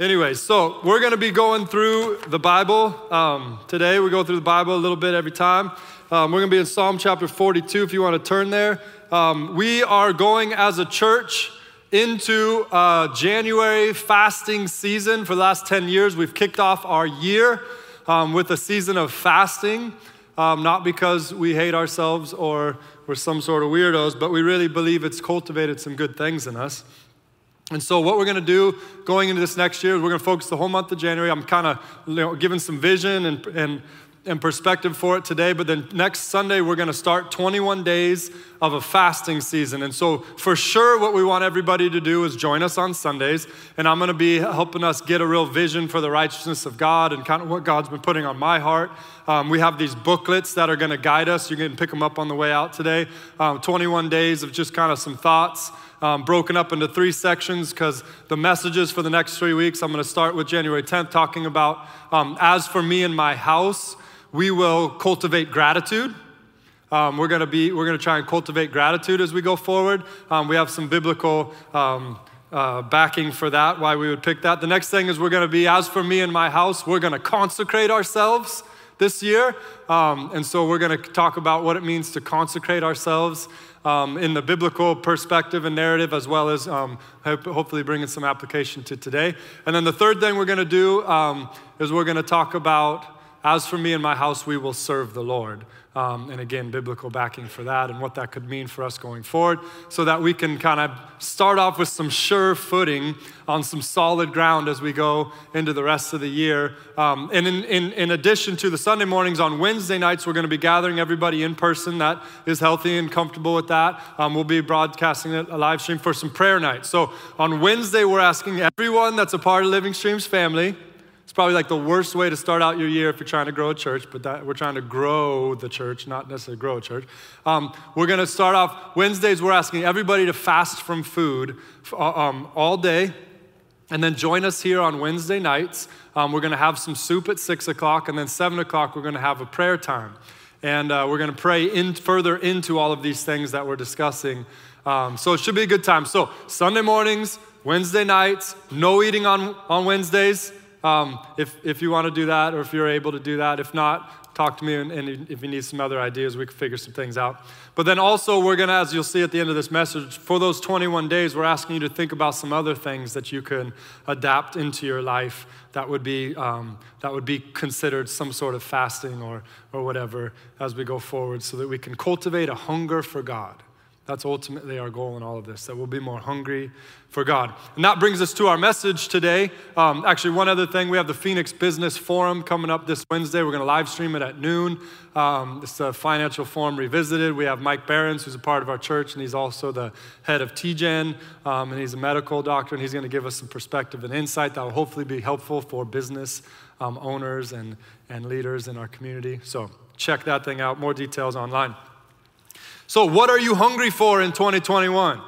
Anyway, so we're going to be going through the Bible um, today. We go through the Bible a little bit every time. Um, we're going to be in Psalm chapter 42 if you want to turn there. Um, we are going as a church into uh, January fasting season. For the last 10 years, we've kicked off our year um, with a season of fasting. Um, not because we hate ourselves or we're some sort of weirdos, but we really believe it's cultivated some good things in us. And so, what we're going to do going into this next year is we're going to focus the whole month of January. I'm kind of you know, giving some vision and, and, and perspective for it today, but then next Sunday, we're going to start 21 days of a fasting season. And so, for sure, what we want everybody to do is join us on Sundays. And I'm going to be helping us get a real vision for the righteousness of God and kind of what God's been putting on my heart. Um, we have these booklets that are going to guide us. You can pick them up on the way out today. Um, 21 days of just kind of some thoughts um, broken up into three sections because the messages for the next three weeks, I'm going to start with January 10th, talking about um, as for me and my house, we will cultivate gratitude. Um, we're going to be we're going to try and cultivate gratitude as we go forward. Um, we have some biblical um, uh, backing for that, why we would pick that. The next thing is we're going to be as for me and my house, we're going to consecrate ourselves this year. Um, and so we're going to talk about what it means to consecrate ourselves um, in the biblical perspective and narrative, as well as um, hopefully bringing some application to today. And then the third thing we're going to do um, is we're going to talk about, as for me and my house, we will serve the Lord. Um, and again, biblical backing for that and what that could mean for us going forward, so that we can kind of start off with some sure footing on some solid ground as we go into the rest of the year. Um, and in, in, in addition to the Sunday mornings, on Wednesday nights, we're going to be gathering everybody in person that is healthy and comfortable with that. Um, we'll be broadcasting a live stream for some prayer nights. So on Wednesday, we're asking everyone that's a part of Living Streams family probably like the worst way to start out your year if you're trying to grow a church, but that, we're trying to grow the church, not necessarily grow a church. Um, we're going to start off Wednesdays, we're asking everybody to fast from food uh, um, all day. And then join us here on Wednesday nights. Um, we're going to have some soup at 6 o'clock, and then 7 o'clock, we're going to have a prayer time. And uh, we're going to pray in, further into all of these things that we're discussing. Um, so it should be a good time. So, Sunday mornings, Wednesday nights, no eating on, on Wednesdays. Um, if, if you want to do that or if you're able to do that. If not, talk to me and, and if you need some other ideas, we can figure some things out. But then also, we're going to, as you'll see at the end of this message, for those 21 days, we're asking you to think about some other things that you can adapt into your life that would be, um, that would be considered some sort of fasting or, or whatever as we go forward so that we can cultivate a hunger for God. That's ultimately our goal in all of this, that we'll be more hungry for God. And that brings us to our message today. Um, actually, one other thing we have the Phoenix Business Forum coming up this Wednesday. We're going to live stream it at noon. Um, it's a financial forum revisited. We have Mike Behrens, who's a part of our church, and he's also the head of TGen, um, and he's a medical doctor, and he's going to give us some perspective and insight that will hopefully be helpful for business um, owners and, and leaders in our community. So check that thing out. More details online. So, what are you hungry for in 2021?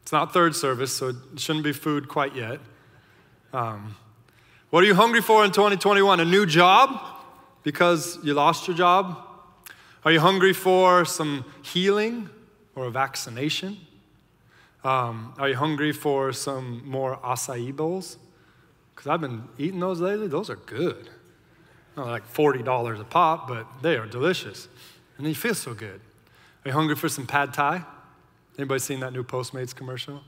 It's not third service, so it shouldn't be food quite yet. Um, what are you hungry for in 2021? A new job because you lost your job? Are you hungry for some healing or a vaccination? Um, are you hungry for some more acai bowls? Because I've been eating those lately. Those are good. Not like $40 a pop, but they are delicious and you feel so good. Are you hungry for some pad thai? Anybody seen that new Postmates commercial?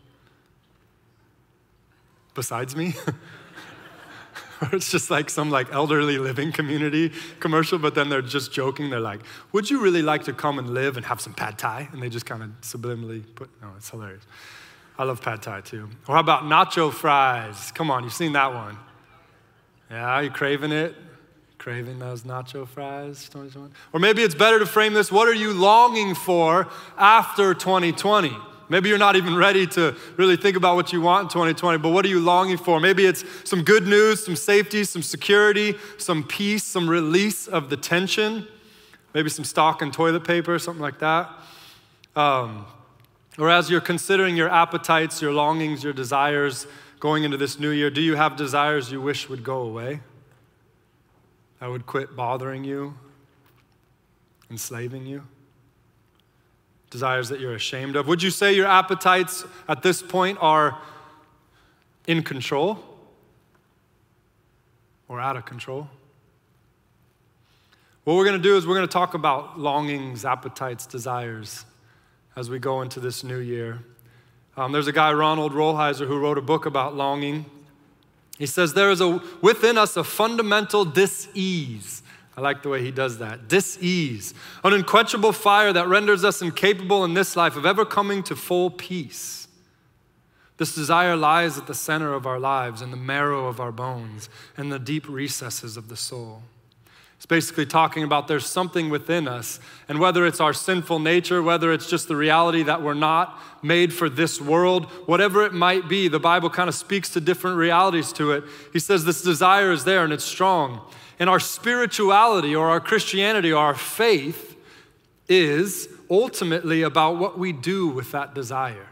Besides me? or it's just like some like elderly living community commercial, but then they're just joking. They're like, would you really like to come and live and have some pad thai? And they just kind of subliminally put, no, it's hilarious. I love pad thai too. Or how about nacho fries? Come on, you've seen that one. Yeah, you craving it? Craving those nacho fries 2020? Or maybe it's better to frame this what are you longing for after 2020? Maybe you're not even ready to really think about what you want in 2020, but what are you longing for? Maybe it's some good news, some safety, some security, some peace, some release of the tension, maybe some stock and toilet paper, something like that. Um, or as you're considering your appetites, your longings, your desires going into this new year, do you have desires you wish would go away? That would quit bothering you, enslaving you? Desires that you're ashamed of? Would you say your appetites at this point are in control or out of control? What we're going to do is we're going to talk about longings, appetites, desires as we go into this new year. Um, there's a guy, Ronald Rolheiser, who wrote a book about longing. He says there is a, within us a fundamental dis-ease. I like the way he does that. Dis-ease, an unquenchable fire that renders us incapable in this life of ever coming to full peace. This desire lies at the center of our lives, in the marrow of our bones, in the deep recesses of the soul. It's basically talking about there's something within us, and whether it's our sinful nature, whether it's just the reality that we're not made for this world, whatever it might be, the Bible kind of speaks to different realities to it. He says this desire is there and it's strong. And our spirituality or our Christianity or our faith is ultimately about what we do with that desire.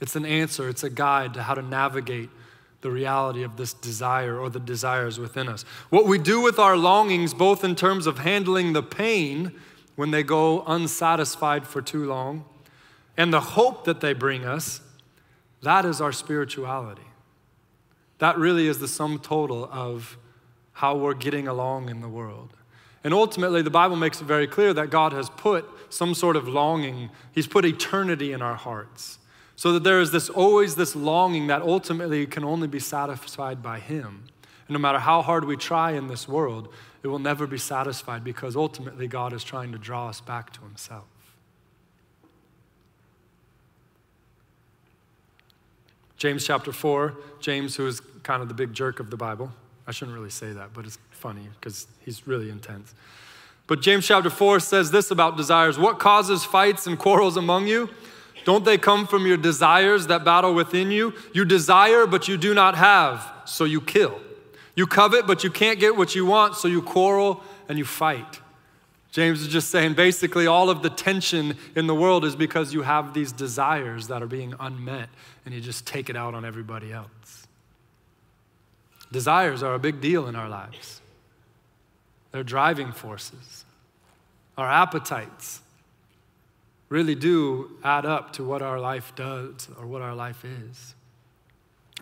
It's an answer, it's a guide to how to navigate the reality of this desire or the desires within us. What we do with our longings, both in terms of handling the pain when they go unsatisfied for too long, and the hope that they bring us, that is our spirituality. That really is the sum total of how we're getting along in the world. And ultimately, the Bible makes it very clear that God has put some sort of longing, He's put eternity in our hearts. So that there is this always this longing that ultimately can only be satisfied by Him. And no matter how hard we try in this world, it will never be satisfied because ultimately God is trying to draw us back to Himself. James chapter 4, James, who is kind of the big jerk of the Bible. I shouldn't really say that, but it's funny because he's really intense. But James chapter 4 says this about desires What causes fights and quarrels among you? Don't they come from your desires that battle within you? You desire, but you do not have, so you kill. You covet, but you can't get what you want, so you quarrel and you fight. James is just saying basically all of the tension in the world is because you have these desires that are being unmet and you just take it out on everybody else. Desires are a big deal in our lives, they're driving forces. Our appetites, really do add up to what our life does or what our life is.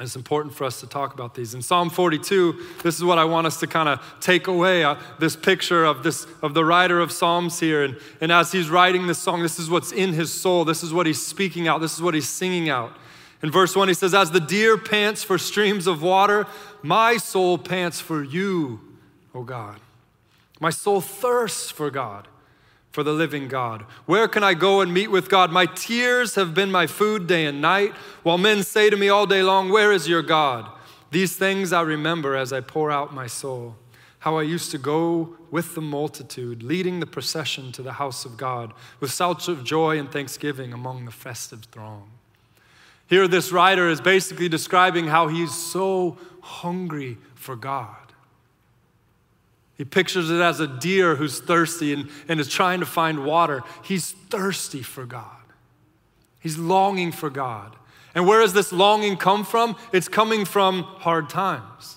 It's important for us to talk about these. In Psalm 42, this is what I want us to kind of take away uh, this picture of this of the writer of Psalms here. And, and as he's writing this song, this is what's in his soul. This is what he's speaking out. This is what he's singing out. In verse 1, he says, As the deer pants for streams of water, my soul pants for you, O God. My soul thirsts for God for the living God. Where can I go and meet with God? My tears have been my food day and night, while men say to me all day long, Where is your God? These things I remember as I pour out my soul. How I used to go with the multitude, leading the procession to the house of God, with shouts of joy and thanksgiving among the festive throng. Here, this writer is basically describing how he's so hungry for God. He pictures it as a deer who's thirsty and, and is trying to find water. He's thirsty for God. He's longing for God. And where does this longing come from? It's coming from hard times.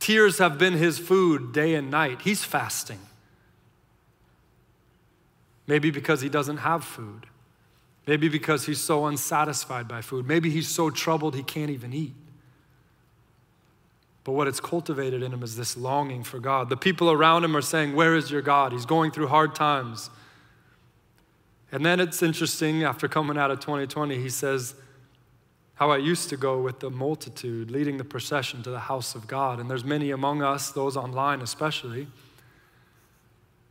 Tears have been his food day and night. He's fasting. Maybe because he doesn't have food. Maybe because he's so unsatisfied by food. Maybe he's so troubled he can't even eat. But what it's cultivated in him is this longing for God. The people around him are saying, Where is your God? He's going through hard times. And then it's interesting, after coming out of 2020, he says, How I used to go with the multitude, leading the procession to the house of God. And there's many among us, those online especially,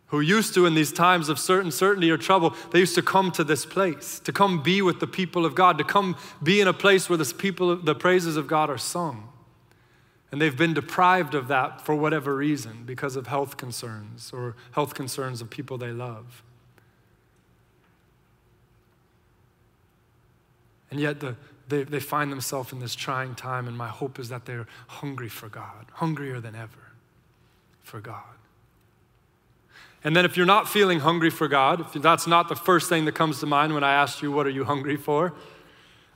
who used to, in these times of certain certainty or trouble, they used to come to this place, to come be with the people of God, to come be in a place where the, people, the praises of God are sung. And they've been deprived of that for whatever reason because of health concerns or health concerns of people they love. And yet the, they, they find themselves in this trying time, and my hope is that they're hungry for God, hungrier than ever for God. And then, if you're not feeling hungry for God, if that's not the first thing that comes to mind when I ask you, What are you hungry for?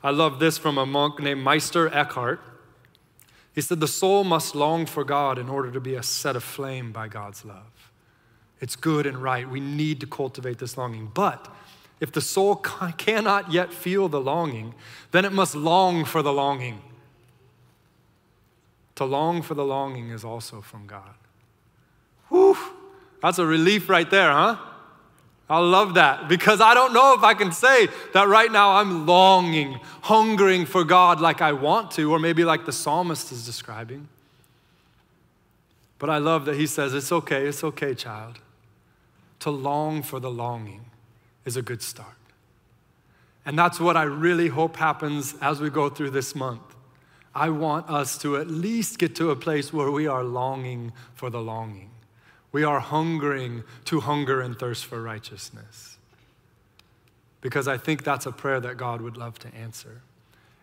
I love this from a monk named Meister Eckhart. He said, The soul must long for God in order to be set aflame by God's love. It's good and right. We need to cultivate this longing. But If the soul cannot yet feel the longing, then it must long for the longing. To long for the longing is also from God. Whew, that's a relief right there, huh? I love that because I don't know if I can say that right now I'm longing, hungering for God like I want to, or maybe like the psalmist is describing. But I love that he says, It's okay, it's okay, child. To long for the longing is a good start. And that's what I really hope happens as we go through this month. I want us to at least get to a place where we are longing for the longing. We are hungering to hunger and thirst for righteousness. Because I think that's a prayer that God would love to answer.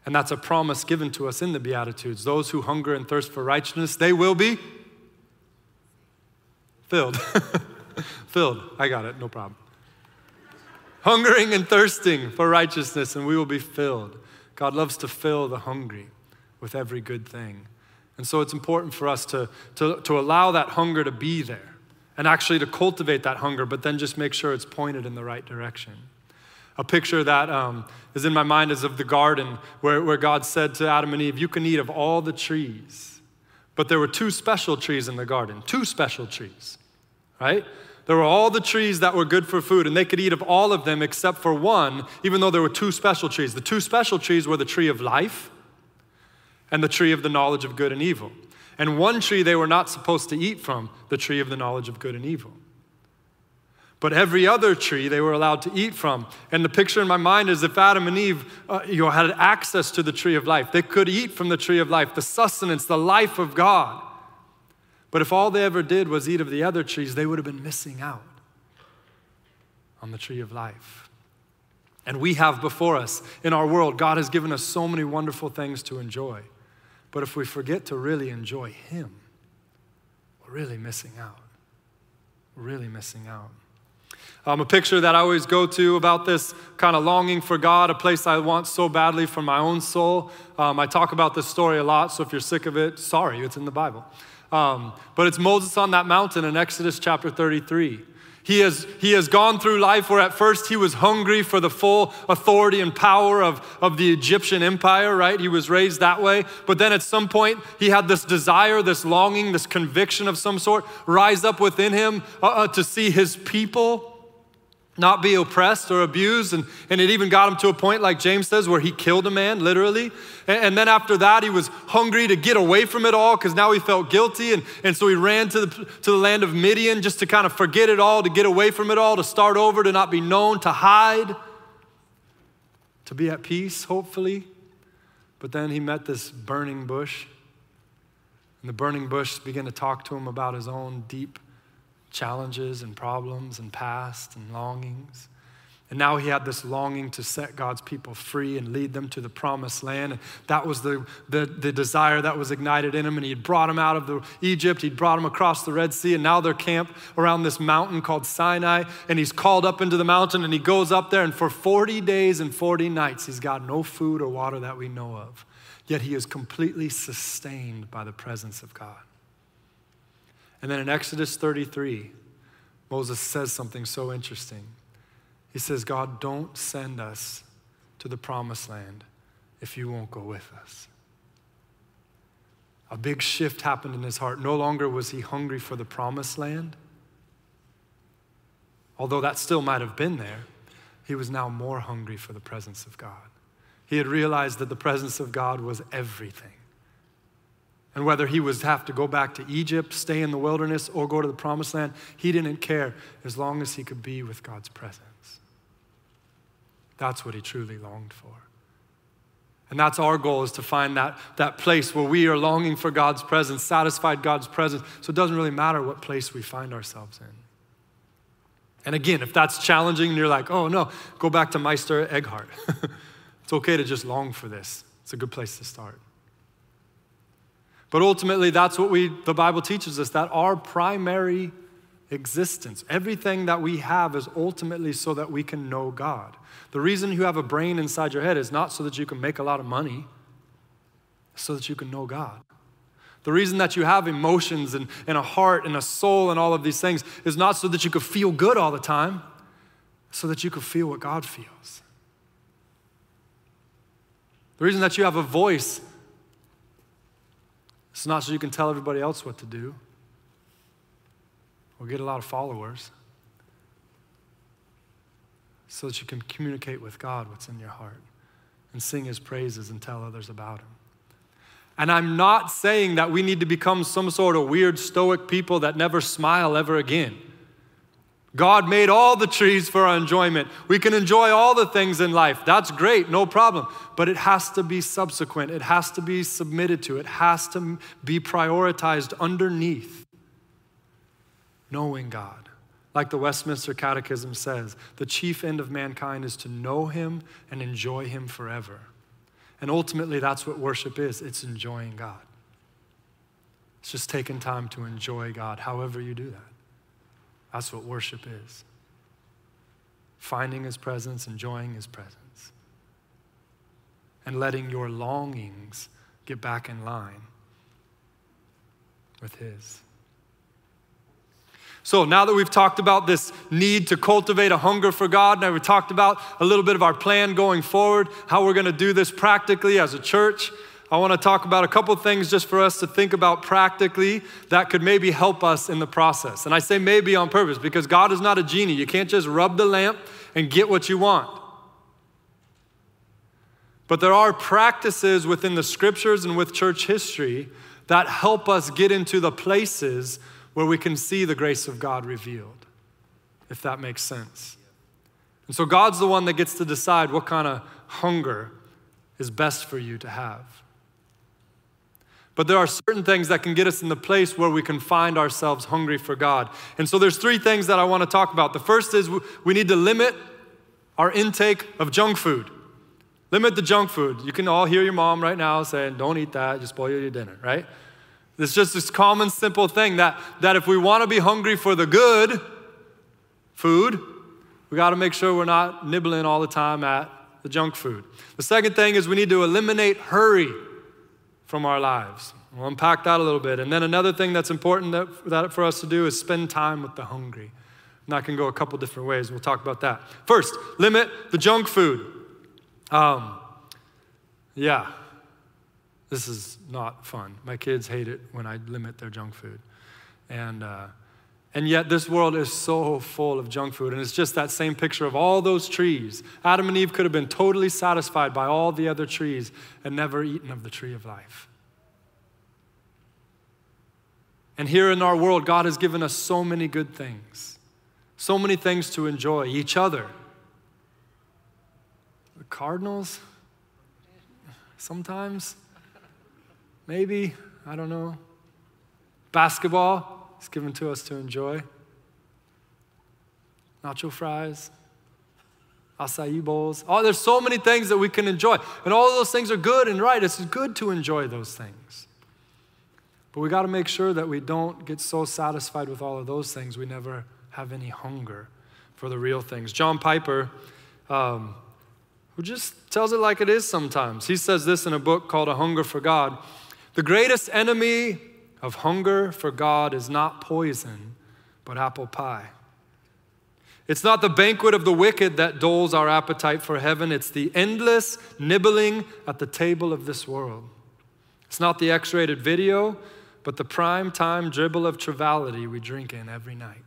And that's a promise given to us in the Beatitudes. Those who hunger and thirst for righteousness, they will be filled. filled. I got it, no problem. Hungering and thirsting for righteousness, and we will be filled. God loves to fill the hungry with every good thing. And so it's important for us to, to, to allow that hunger to be there and actually to cultivate that hunger, but then just make sure it's pointed in the right direction. A picture that um, is in my mind is of the garden where, where God said to Adam and Eve, You can eat of all the trees. But there were two special trees in the garden, two special trees, right? There were all the trees that were good for food, and they could eat of all of them except for one, even though there were two special trees. The two special trees were the tree of life and the tree of the knowledge of good and evil. And one tree they were not supposed to eat from, the tree of the knowledge of good and evil. But every other tree they were allowed to eat from. And the picture in my mind is if Adam and Eve uh, you know, had access to the tree of life, they could eat from the tree of life, the sustenance, the life of God. But if all they ever did was eat of the other trees, they would have been missing out on the tree of life. And we have before us in our world, God has given us so many wonderful things to enjoy. But if we forget to really enjoy Him, we're really missing out. We're really missing out. Um, a picture that I always go to about this kind of longing for God, a place I want so badly for my own soul. Um, I talk about this story a lot, so if you're sick of it, sorry, it's in the Bible. Um, but it's Moses on that mountain in Exodus chapter 33. He has, he has gone through life where at first he was hungry for the full authority and power of, of the Egyptian empire, right? He was raised that way. But then at some point, he had this desire, this longing, this conviction of some sort rise up within him uh, uh, to see his people not be oppressed or abused. And, and it even got him to a point, like James says, where he killed a man, literally. And, and then after that, he was hungry to get away from it all because now he felt guilty. And, and so he ran to the, to the land of Midian just to kind of forget it all, to get away from it all, to start over, to not be known, to hide, to be at peace, hopefully. But then he met this burning bush. And the burning bush began to talk to him about his own deep challenges and problems and past and longings. And now he had this longing to set God's people free and lead them to the promised land. And that was the, the, the, desire that was ignited in him. And he had brought them out of the, Egypt, he'd brought them across the Red Sea, and now they're camped around this mountain called Sinai. And he's called up into the mountain and he goes up there, and for 40 days and 40 nights, he's got no food or water that we know of. Yet he is completely sustained by the presence of God. And then in Exodus 33, Moses says something so interesting. He says, God, don't send us to the promised land if you won't go with us. A big shift happened in his heart. No longer was he hungry for the promised land, although that still might have been there. He was now more hungry for the presence of God. He had realized that the presence of God was everything. And whether he was have to go back to Egypt, stay in the wilderness, or go to the promised land, he didn't care as long as he could be with God's presence. That's what he truly longed for. And that's our goal is to find that, that place where we are longing for God's presence, satisfied God's presence. So it doesn't really matter what place we find ourselves in. And again, if that's challenging and you're like, oh no, go back to Meister Eckhart. it's okay to just long for this. It's a good place to start. But ultimately, that's what we, the Bible teaches us that our primary existence, everything that we have, is ultimately so that we can know God. The reason you have a brain inside your head is not so that you can make a lot of money, so that you can know God. The reason that you have emotions and, and a heart and a soul and all of these things is not so that you can feel good all the time. so that you can feel what God feels. The reason that you have a voice is not so you can tell everybody else what to do or get a lot of followers, so that you can communicate with God what's in your heart and sing his praises and tell others about him. And I'm not saying that we need to become some sort of weird stoic people that never smile ever again. God made all the trees for our enjoyment. We can enjoy all the things in life. That's great, no problem. But it has to be subsequent, it has to be submitted to, it has to be prioritized underneath knowing God. Like the Westminster Catechism says, the chief end of mankind is to know Him and enjoy Him forever. And ultimately, that's what worship is it's enjoying God. It's just taking time to enjoy God, however you do that. That's what worship is finding His presence, enjoying His presence, and letting your longings get back in line with His. So now that we've talked about this need to cultivate a hunger for God, now we've talked about a little bit of our plan going forward, how we're going to do this practically as a church. I want to talk about a couple things just for us to think about practically that could maybe help us in the process. And I say maybe on purpose because God is not a genie. You can't just rub the lamp and get what you want. But there are practices within the scriptures and with church history that help us get into the places where we can see the grace of God revealed, if that makes sense. And so God's the one that gets to decide what kind of hunger is best for you to have. But there are certain things that can get us in the place where we can find ourselves hungry for God. And so there's three things that I want to talk about. The first is we need to limit our intake of junk food. Limit the junk food. You can all hear your mom right now saying, Don't eat that, just spoil your dinner, right? It's just this common, simple thing that, that if we want to be hungry for the good food, we got to make sure we're not nibbling all the time at the junk food. The second thing is we need to eliminate hurry from our lives. We'll unpack that a little bit. And then another thing that's important that, that for us to do is spend time with the hungry. And that can go a couple different ways. We'll talk about that. First, limit the junk food. Um, yeah, this is not fun. My kids hate it when I limit their junk food. And, uh, and yet, this world is so full of junk food. And it's just that same picture of all those trees. Adam and Eve could have been totally satisfied by all the other trees and never eaten of the tree of life. And here in our world, God has given us so many good things, so many things to enjoy each other. The Cardinals, sometimes. Maybe, I don't know. Basketball is given to us to enjoy. Nacho fries, acai bowls. Oh, there's so many things that we can enjoy. And all those things are good and right. It's good to enjoy those things. But we got to make sure that we don't get so satisfied with all of those things, we never have any hunger for the real things. John Piper, um, who just tells it like it is sometimes, he says this in a book called A Hunger for God. The greatest enemy of hunger for God is not poison, but apple pie. It's not the banquet of the wicked that dulls our appetite for heaven, it's the endless nibbling at the table of this world. It's not the X rated video, but the prime time dribble of triviality we drink in every night.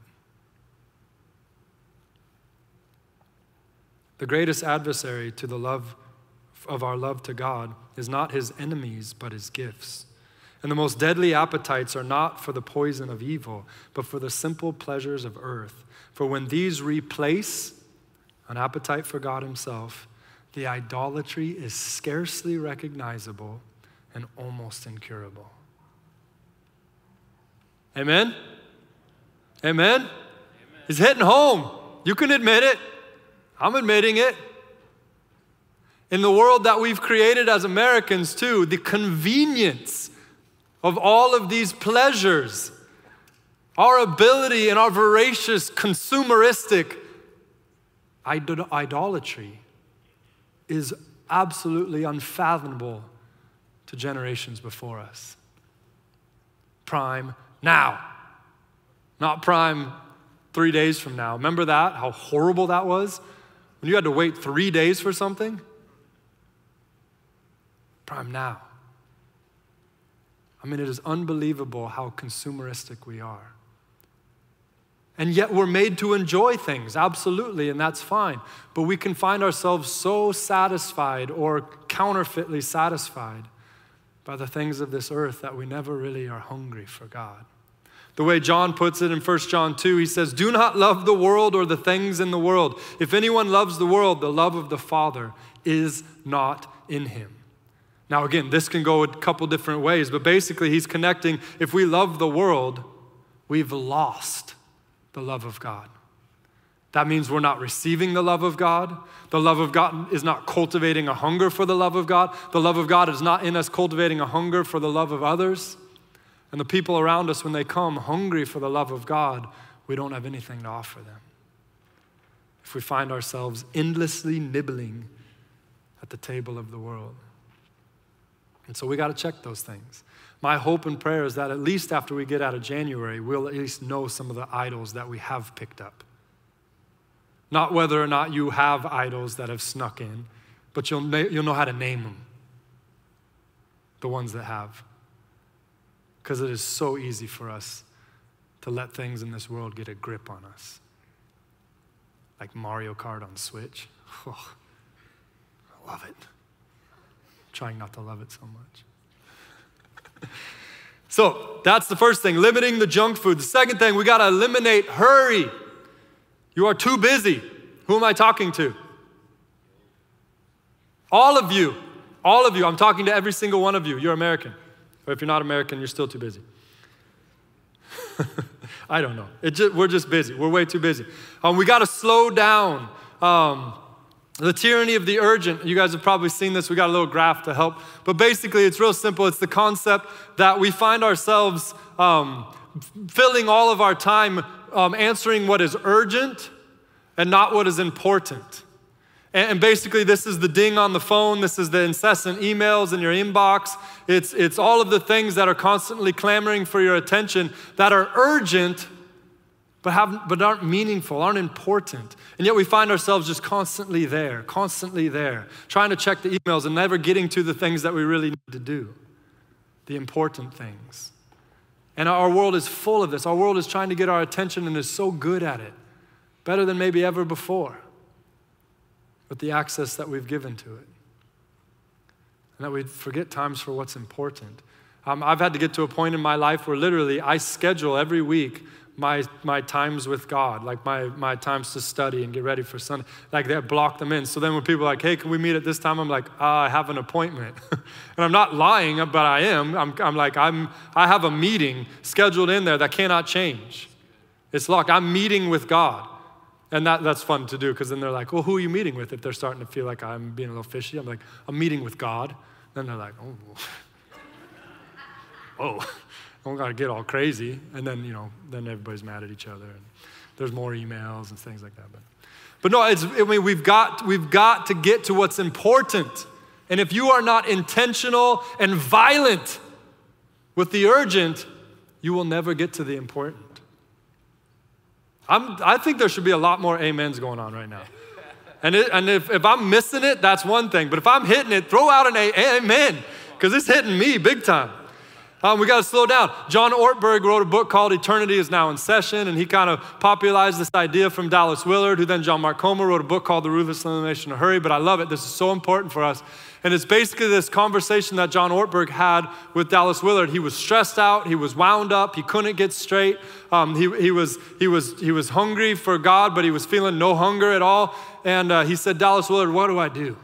The greatest adversary to the love of our love to God is not his enemies, but his gifts. And the most deadly appetites are not for the poison of evil, but for the simple pleasures of earth. For when these replace an appetite for God Himself, the idolatry is scarcely recognizable and almost incurable. Amen? Amen? Amen? He's hitting home. You can admit it. I'm admitting it in the world that we've created as Americans, too, the convenience of all of these pleasures, our ability and our voracious, consumeristic idolatry is absolutely unfathomable to generations before us. Prime now, not prime three days from now. Remember that? How horrible that was? When you had to wait three days for something? Prime now. I mean, it is unbelievable how consumeristic we are. And yet we're made to enjoy things, absolutely, and that's fine. But we can find ourselves so satisfied or counterfeitly satisfied by the things of this earth that we never really are hungry for God. The way John puts it in 1 John 2, he says, Do not love the world or the things in the world. If anyone loves the world, the love of the Father is not in him. Now, again, this can go a couple different ways, but basically, he's connecting if we love the world, we've lost the love of God. That means we're not receiving the love of God. The love of God is not cultivating a hunger for the love of God. The love of God is not in us cultivating a hunger for the love of others. And the people around us, when they come hungry for the love of God, we don't have anything to offer them. If we find ourselves endlessly nibbling at the table of the world. And so we got to check those things. My hope and prayer is that at least after we get out of January, we'll at least know some of the idols that we have picked up. Not whether or not you have idols that have snuck in, but you'll, you'll know how to name them. The ones that have. Because it is so easy for us to let things in this world get a grip on us. Like Mario Kart on Switch. Oh, I love it. Trying not to love it so much. so that's the first thing, limiting the junk food. The second thing, we got to eliminate hurry. You are too busy. Who am I talking to? All of you. All of you. I'm talking to every single one of you. You're American. Or if you're not American, you're still too busy. I don't know. Just, we're just busy. We're way too busy. Um, we got to slow down. Um, the tyranny of the urgent, you guys have probably seen this. We got a little graph to help. But basically, it's real simple. It's the concept that we find ourselves um, filling all of our time um, answering what is urgent and not what is important. And, and basically, this is the ding on the phone, this is the incessant emails in your inbox. It's, it's all of the things that are constantly clamoring for your attention that are urgent but, have, but aren't meaningful, aren't important. And yet we find ourselves just constantly there, constantly there, trying to check the emails and never getting to the things that we really need to do, the important things. And our world is full of this. Our world is trying to get our attention and is so good at it, better than maybe ever before, with the access that we've given to it. And that we forget times for what's important. Um, I've had to get to a point in my life where literally I schedule every week my, my times with God, like my, my times to study and get ready for Sunday. Like that, block them in. So then when people are like, hey, can we meet at this time? I'm like, uh, I have an appointment. and I'm not lying, but I am. I'm, I'm like, I'm, I have a meeting scheduled in there that cannot change. It's locked. I'm meeting with God. And that, that's fun to do because then they're like, well, who are you meeting with? If they're starting to feel like I'm being a little fishy, I'm like, I'm meeting with God. Then they're like, oh, whoa don't got to get all crazy. And then, you know, then everybody's mad at each other. And there's more emails and things like that. But, but no, it's, I mean, we've got, we've got to get to what's important. And if you are not intentional and violent with the urgent, you will never get to the important. I'm, I think there should be a lot more amens going on right now. And, it, and if, if I'm missing it, that's one thing. But if I'm hitting it, throw out an amen, because it's hitting me big time. Um, we got to slow down. John Ortberg wrote a book called Eternity is Now in Session, and he kind of popularized this idea from Dallas Willard, who then John Mark Comer wrote a book called The Ruthless Elimination of Hurry. But I love it. This is so important for us. And it's basically this conversation that John Ortberg had with Dallas Willard. He was stressed out, he was wound up, he couldn't get straight. Um, he, he, was, he, was, he was hungry for God, but he was feeling no hunger at all. And uh, he said, Dallas Willard, what do I do?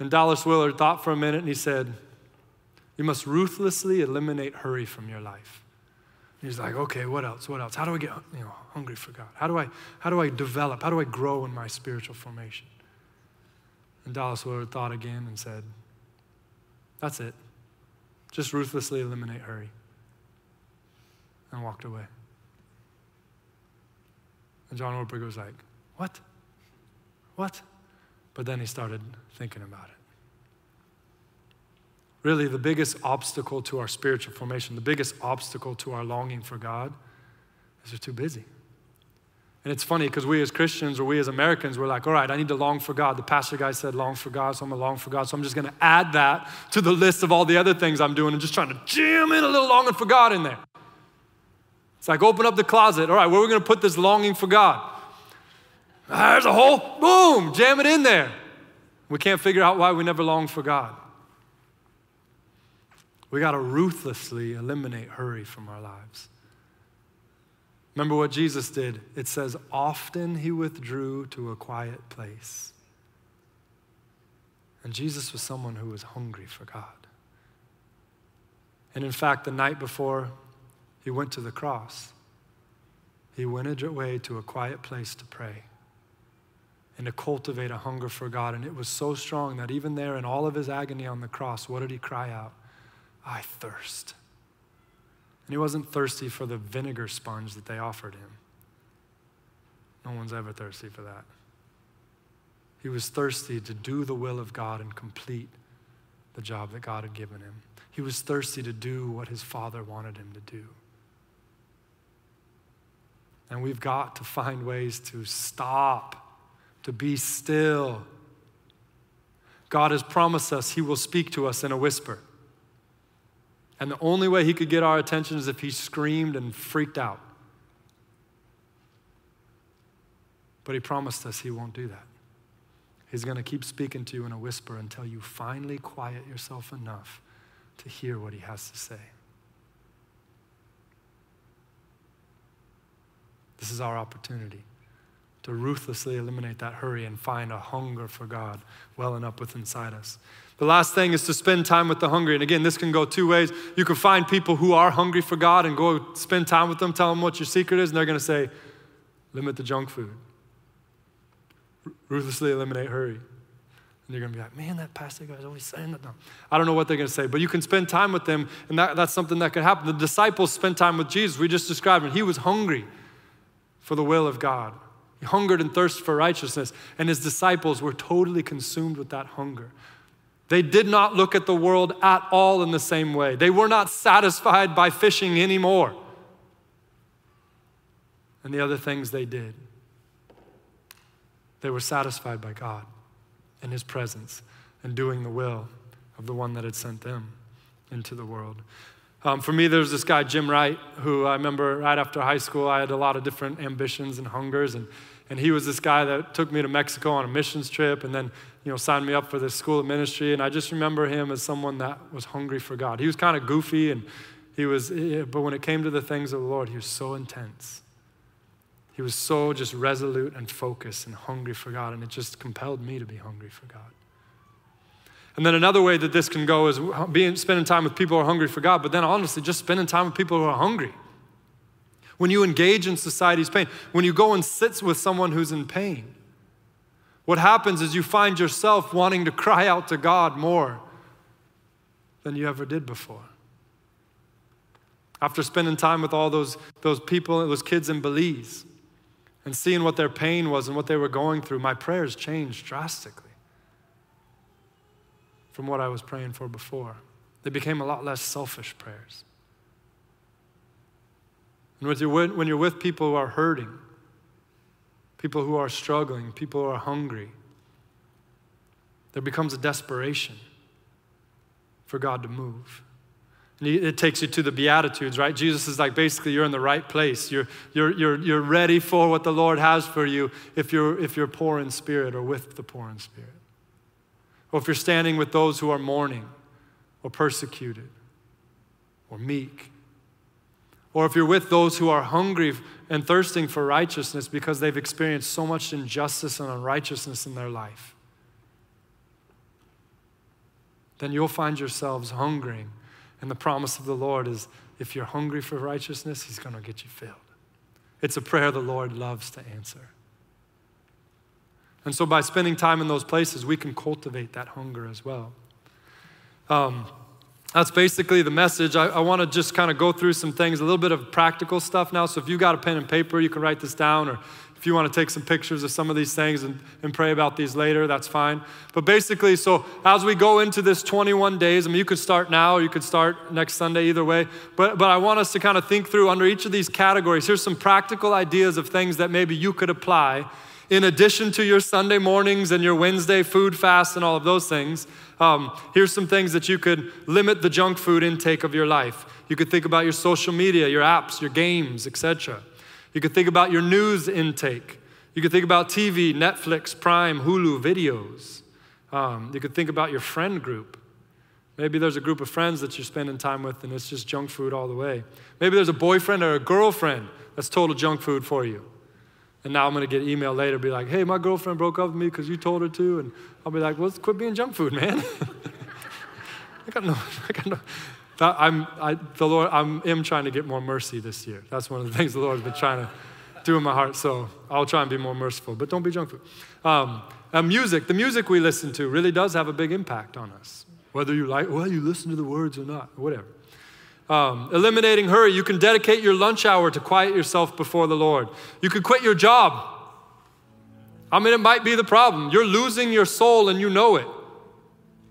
And Dallas Willard thought for a minute and he said, you must ruthlessly eliminate hurry from your life. he's like, okay, what else? What else? How do I get you know, hungry for God? How do, I, how do I develop? How do I grow in my spiritual formation? And Dallas Willard thought again and said, that's it. Just ruthlessly eliminate hurry. And walked away. And John Ortberg was like, what? What? But then he started thinking about it really the biggest obstacle to our spiritual formation, the biggest obstacle to our longing for God is we're too busy. And it's funny because we as Christians or we as Americans, we're like, all right, I need to long for God. The pastor guy said long for God, so I'm gonna long for God. So I'm just gonna add that to the list of all the other things I'm doing and just trying to jam in a little longing for God in there. It's like open up the closet. All right, where are we gonna put this longing for God? Ah, there's a hole, boom, jam it in there. We can't figure out why we never long for God. We got to ruthlessly eliminate hurry from our lives. Remember what Jesus did? It says, often he withdrew to a quiet place. And Jesus was someone who was hungry for God. And in fact, the night before he went to the cross, he went away to a quiet place to pray and to cultivate a hunger for God. And it was so strong that even there, in all of his agony on the cross, what did he cry out? I thirst. And he wasn't thirsty for the vinegar sponge that they offered him. No one's ever thirsty for that. He was thirsty to do the will of God and complete the job that God had given him. He was thirsty to do what his father wanted him to do. And we've got to find ways to stop to be still. God has promised us He will speak to us in a whisper. And the only way He could get our attention is if He screamed and freaked out. But He promised us He won't do that. He's going to keep speaking to you in a whisper until you finally quiet yourself enough to hear what He has to say. This is our opportunity to ruthlessly eliminate that hurry and find a hunger for God welling up within inside us. The last thing is to spend time with the hungry. And again, this can go two ways. You can find people who are hungry for God and go spend time with them, tell them what your secret is, and they're going to say, limit the junk food. Ruthlessly eliminate hurry. And you're going to be like, man, that pastor guy's always saying that. I don't know what they're going to say, but you can spend time with them, and that, that's something that could happen. The disciples spent time with Jesus. We just described him. He was hungry for the will of God. He hungered and thirsted for righteousness, and his disciples were totally consumed with that hunger. They did not look at the world at all in the same way. They were not satisfied by fishing anymore. And the other things they did, they were satisfied by God and His presence and doing the will of the one that had sent them into the world. Um, for me, there's this guy, Jim Wright, who I remember right after high school, I had a lot of different ambitions and hungers. And, and he was this guy that took me to Mexico on a missions trip and then, you know, signed me up for this school of ministry. And I just remember him as someone that was hungry for God. He was kind of goofy and he was, but when it came to the things of the Lord, he was so intense. He was so just resolute and focused and hungry for God. And it just compelled me to be hungry for God. And then another way that this can go is being, spending time with people who are hungry for God, but then honestly, just spending time with people who are hungry. When you engage in society's pain, when you go and sit with someone who's in pain, what happens is you find yourself wanting to cry out to God more than you ever did before. After spending time with all those, those people, those kids in Belize, and seeing what their pain was and what they were going through, my prayers changed drastically from what I was praying for before. They became a lot less selfish prayers. And when you're with people who are hurting, people who are struggling, people who are hungry, there becomes a desperation for God to move. And it takes you to the Beatitudes, right? Jesus is like basically you're in the right place. You're, you're, you're, you're ready for what the Lord has for you if you're, if you're poor in spirit or with the poor in spirit or if you're standing with those who are mourning or persecuted or meek, or if you're with those who are hungry and thirsting for righteousness because they've experienced so much injustice and unrighteousness in their life, then you'll find yourselves hungering. And the promise of the Lord is if you're hungry for righteousness, He's going to get you filled. It's a prayer the Lord loves to answer. And so by spending time in those places, we can cultivate that hunger as well. Um, that's basically the message. I, I want to just kind of go through some things, a little bit of practical stuff now. So if you got a pen and paper, you can write this down, or If you want to take some pictures of some of these things and, and pray about these later, that's fine. But basically, so as we go into this 21 days, I mean, you could start now or you could start next Sunday, either way. But, but I want us to kind of think through under each of these categories. Here's some practical ideas of things that maybe you could apply in addition to your Sunday mornings and your Wednesday food fast and all of those things. Um, here's some things that you could limit the junk food intake of your life. You could think about your social media, your apps, your games, etc. You could think about your news intake. You could think about TV, Netflix, Prime, Hulu, videos. Um, you could think about your friend group. Maybe there's a group of friends that you're spending time with and it's just junk food all the way. Maybe there's a boyfriend or a girlfriend that's total junk food for you. And now I'm going to get email later, be like, hey, my girlfriend broke up with me because you told her to. And I'll be like, well, quit being junk food, man. I got no, I got no. That, I'm, I, the Lord, I'm, am trying to get more mercy this year. That's one of the things the Lord's been trying to do in my heart. So I'll try and be more merciful, but don't be junk food. Um, music, the music we listen to really does have a big impact on us. Whether you like, well, you listen to the words or not, whatever. Um, eliminating hurry, you can dedicate your lunch hour to quiet yourself before the Lord. You could quit your job. I mean, it might be the problem. You're losing your soul and you know it.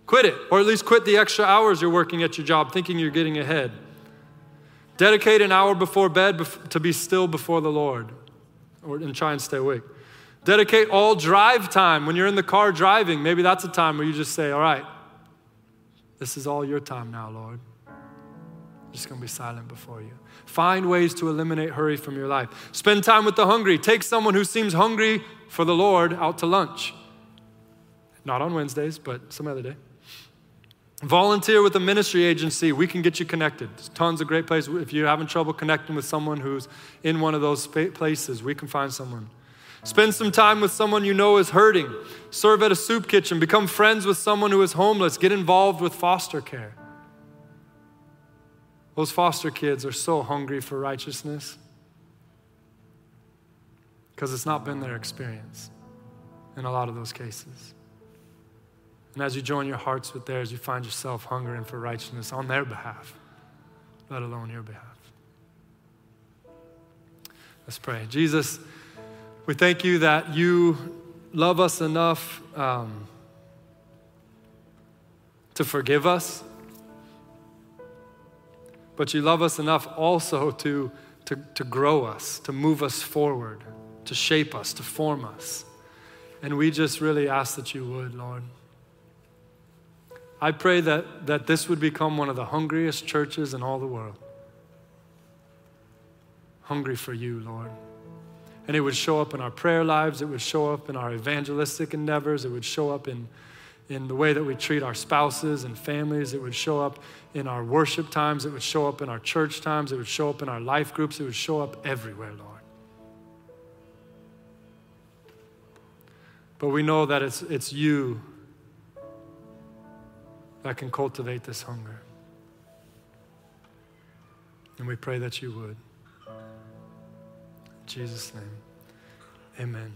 Quit it, or at least quit the extra hours you're working at your job thinking you're getting ahead. Dedicate an hour before bed to be still before the Lord or, and try and stay awake. Dedicate all drive time when you're in the car driving. Maybe that's a time where you just say, All right, this is all your time now, Lord. Just going to be silent before you. Find ways to eliminate hurry from your life. Spend time with the hungry. Take someone who seems hungry for the Lord out to lunch. Not on Wednesdays, but some other day. Volunteer with a ministry agency. We can get you connected. There's tons of great places. If you're having trouble connecting with someone who's in one of those places, we can find someone. Spend some time with someone you know is hurting. Serve at a soup kitchen. Become friends with someone who is homeless. Get involved with foster care. Those foster kids are so hungry for righteousness because it's not been their experience in a lot of those cases. And as you join your hearts with theirs, you find yourself hungering for righteousness on their behalf, let alone your behalf. Let's pray. Jesus, we thank you that you love us enough um, to forgive us, but you love us enough also to, to, to grow us, to move us forward, to shape us, to form us. And we just really ask that you would, Lord. I pray that, that this would become one of the hungriest churches in all the world. Hungry for you, Lord. And it would show up in our prayer lives, it would show up in our evangelistic endeavors, it would show up in, in the way that we treat our spouses and families, it would show up in our worship times, it would show up in our church times, it would show up in our life groups, it would show up everywhere, Lord. But we know that it's, it's you that can cultivate this hunger. And we pray that you would. In Jesus' name, amen.